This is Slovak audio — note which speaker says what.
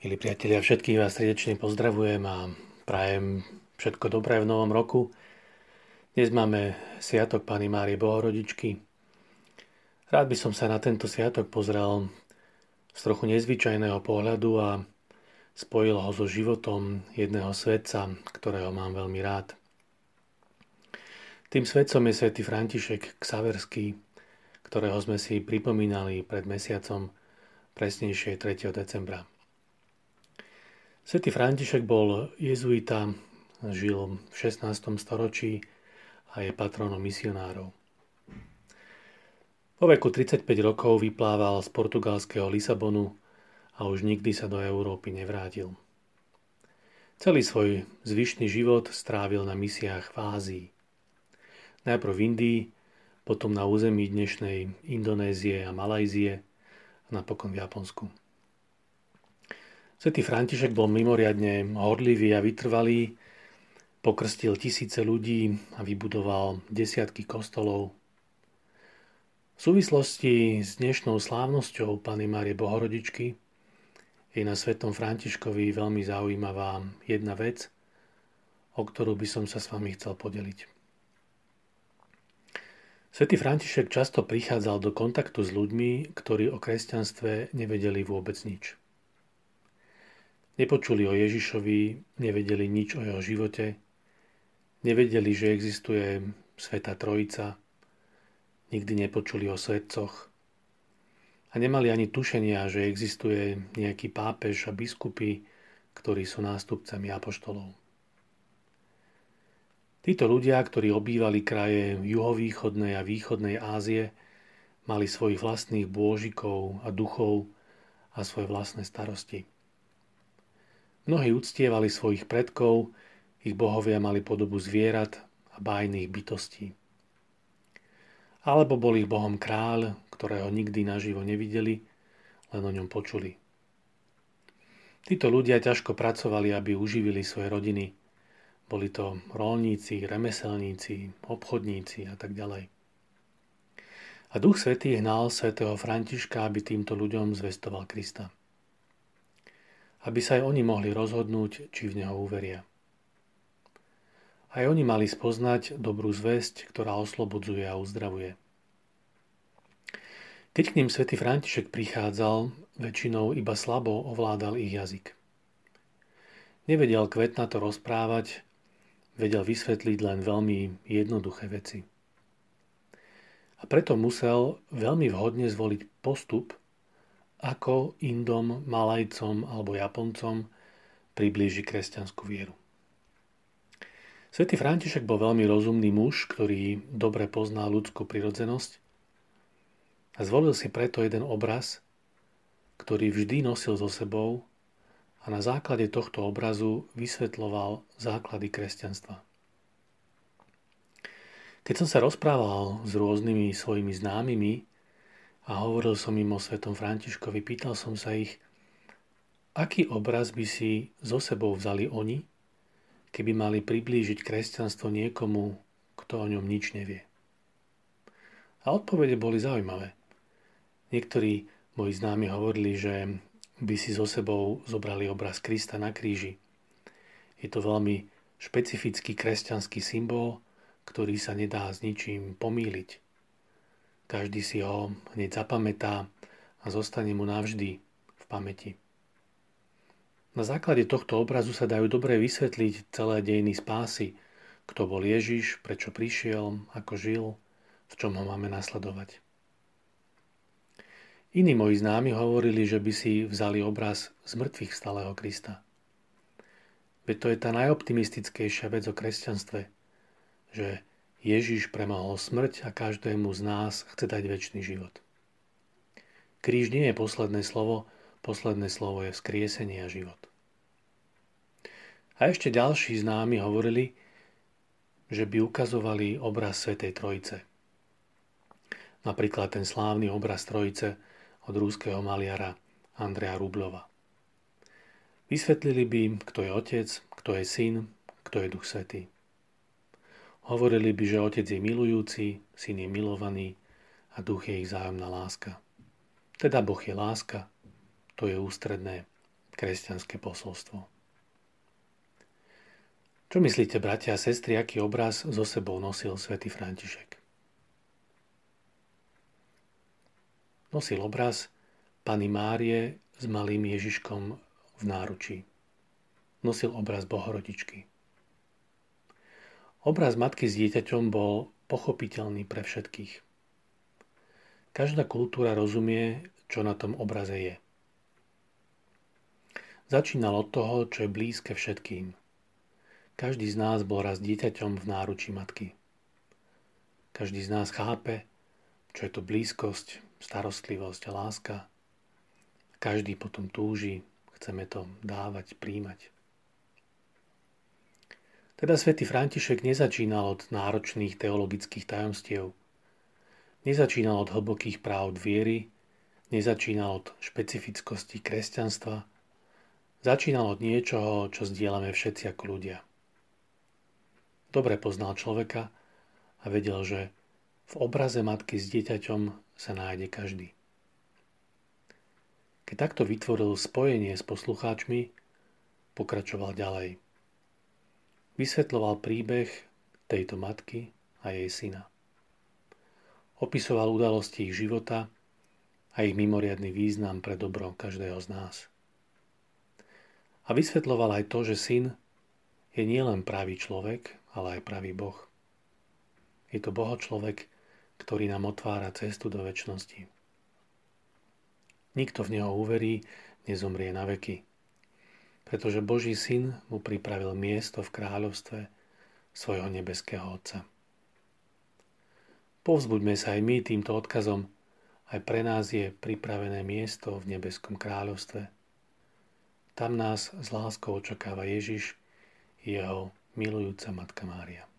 Speaker 1: Milí priatelia, všetkých vás srdečne pozdravujem a prajem všetko dobré v novom roku. Dnes máme Sviatok Pany Márie Bohorodičky. Rád by som sa na tento sviatok pozrel z trochu nezvyčajného pohľadu a spojil ho so životom jedného svetca, ktorého mám veľmi rád. Tým svetcom je svätý František Ksaverský, ktorého sme si pripomínali pred mesiacom, presnejšie 3. decembra. Svetý František bol jezuita, žil v 16. storočí a je patronom misionárov. Po veku 35 rokov vyplával z portugalského Lisabonu a už nikdy sa do Európy nevrátil. Celý svoj zvyšný život strávil na misiách v Ázii. Najprv v Indii, potom na území dnešnej Indonézie a Malajzie a napokon v Japonsku. Svetý František bol mimoriadne horlivý a vytrvalý, pokrstil tisíce ľudí a vybudoval desiatky kostolov. V súvislosti s dnešnou slávnosťou Pany Márie Bohorodičky je na Svetom Františkovi veľmi zaujímavá jedna vec, o ktorú by som sa s vami chcel podeliť. Svetý František často prichádzal do kontaktu s ľuďmi, ktorí o kresťanstve nevedeli vôbec nič. Nepočuli o Ježišovi, nevedeli nič o jeho živote, nevedeli, že existuje Sveta Trojica, nikdy nepočuli o svetcoch a nemali ani tušenia, že existuje nejaký pápež a biskupy, ktorí sú nástupcami apoštolov. Títo ľudia, ktorí obývali kraje juhovýchodnej a východnej Ázie, mali svojich vlastných bôžikov a duchov a svoje vlastné starosti. Mnohí uctievali svojich predkov, ich bohovia mali podobu zvierat a bájnych bytostí. Alebo bol ich bohom kráľ, ktorého nikdy naživo nevideli, len o ňom počuli. Títo ľudia ťažko pracovali, aby uživili svoje rodiny. Boli to rolníci, remeselníci, obchodníci a tak ďalej. A Duch Svetý hnal svätého Františka, aby týmto ľuďom zvestoval Krista aby sa aj oni mohli rozhodnúť, či v Neho uveria. Aj oni mali spoznať dobrú zväzť, ktorá oslobodzuje a uzdravuje. Keď k ním svätý František prichádzal, väčšinou iba slabo ovládal ich jazyk. Nevedel kvetnato rozprávať, vedel vysvetliť len veľmi jednoduché veci. A preto musel veľmi vhodne zvoliť postup, ako Indom, Malajcom alebo Japoncom priblíži kresťanskú vieru. Svetý František bol veľmi rozumný muž, ktorý dobre pozná ľudskú prirodzenosť a zvolil si preto jeden obraz, ktorý vždy nosil so sebou a na základe tohto obrazu vysvetloval základy kresťanstva. Keď som sa rozprával s rôznymi svojimi známymi, a hovoril som im o svetom Františkovi, pýtal som sa ich, aký obraz by si so sebou vzali oni, keby mali priblížiť kresťanstvo niekomu, kto o ňom nič nevie. A odpovede boli zaujímavé. Niektorí moji známi hovorili, že by si so sebou zobrali obraz Krista na kríži. Je to veľmi špecifický kresťanský symbol, ktorý sa nedá s ničím pomýliť. Každý si ho hneď zapamätá a zostane mu navždy v pamäti. Na základe tohto obrazu sa dajú dobre vysvetliť celé dejiny spásy, kto bol Ježiš, prečo prišiel, ako žil, v čom ho máme nasledovať. Iní moji známi hovorili, že by si vzali obraz z mŕtvych stáleho Krista. Veď to je tá najoptimistickejšia vec o kresťanstve, že Ježiš premohol smrť a každému z nás chce dať väčší život. Kríž nie je posledné slovo, posledné slovo je vzkriesenie a život. A ešte ďalší známi hovorili, že by ukazovali obraz Svetej Trojice. Napríklad ten slávny obraz Trojice od rúského maliara Andrea Rublova. Vysvetlili by, kto je Otec, kto je Syn, kto je Duch Svetý. Hovorili by, že otec je milujúci, syn je milovaný a duch je ich zájomná láska. Teda Boh je láska, to je ústredné kresťanské posolstvo. Čo myslíte, bratia a sestry, aký obraz zo sebou nosil svätý František? Nosil obraz Pany Márie s malým Ježiškom v náručí. Nosil obraz Bohorodičky. Obraz matky s dieťaťom bol pochopiteľný pre všetkých. Každá kultúra rozumie, čo na tom obraze je. Začínal od toho, čo je blízke všetkým – každý z nás bol raz dieťaťom v náruči matky. Každý z nás chápe, čo je to blízkosť, starostlivosť a láska. Každý potom túži, chceme to dávať, príjmať. Teda svätý František nezačínal od náročných teologických tajomstiev, nezačínal od hlbokých práv viery, nezačínal od špecifickosti kresťanstva, začínal od niečoho, čo zdieľame všetci ako ľudia – Dobre poznal človeka a vedel, že v obraze matky s dieťaťom sa nájde každý. Keď takto vytvoril spojenie s poslucháčmi, pokračoval ďalej. Vysvetloval príbeh tejto matky a jej syna. Opisoval udalosti ich života a ich mimoriadný význam pre dobro každého z nás. A vysvetloval aj to, že syn je nielen pravý človek, ale aj pravý Boh. Je to Boho človek, ktorý nám otvára cestu do väčšnosti. Nikto v Neho uverí, nezomrie na veky, pretože Boží syn mu pripravil miesto v kráľovstve svojho nebeského Otca. Povzbuďme sa aj my týmto odkazom, aj pre nás je pripravené miesto v nebeskom kráľovstve. Tam nás s láskou očakáva Ježiš, jeho milujúca Matka Mária.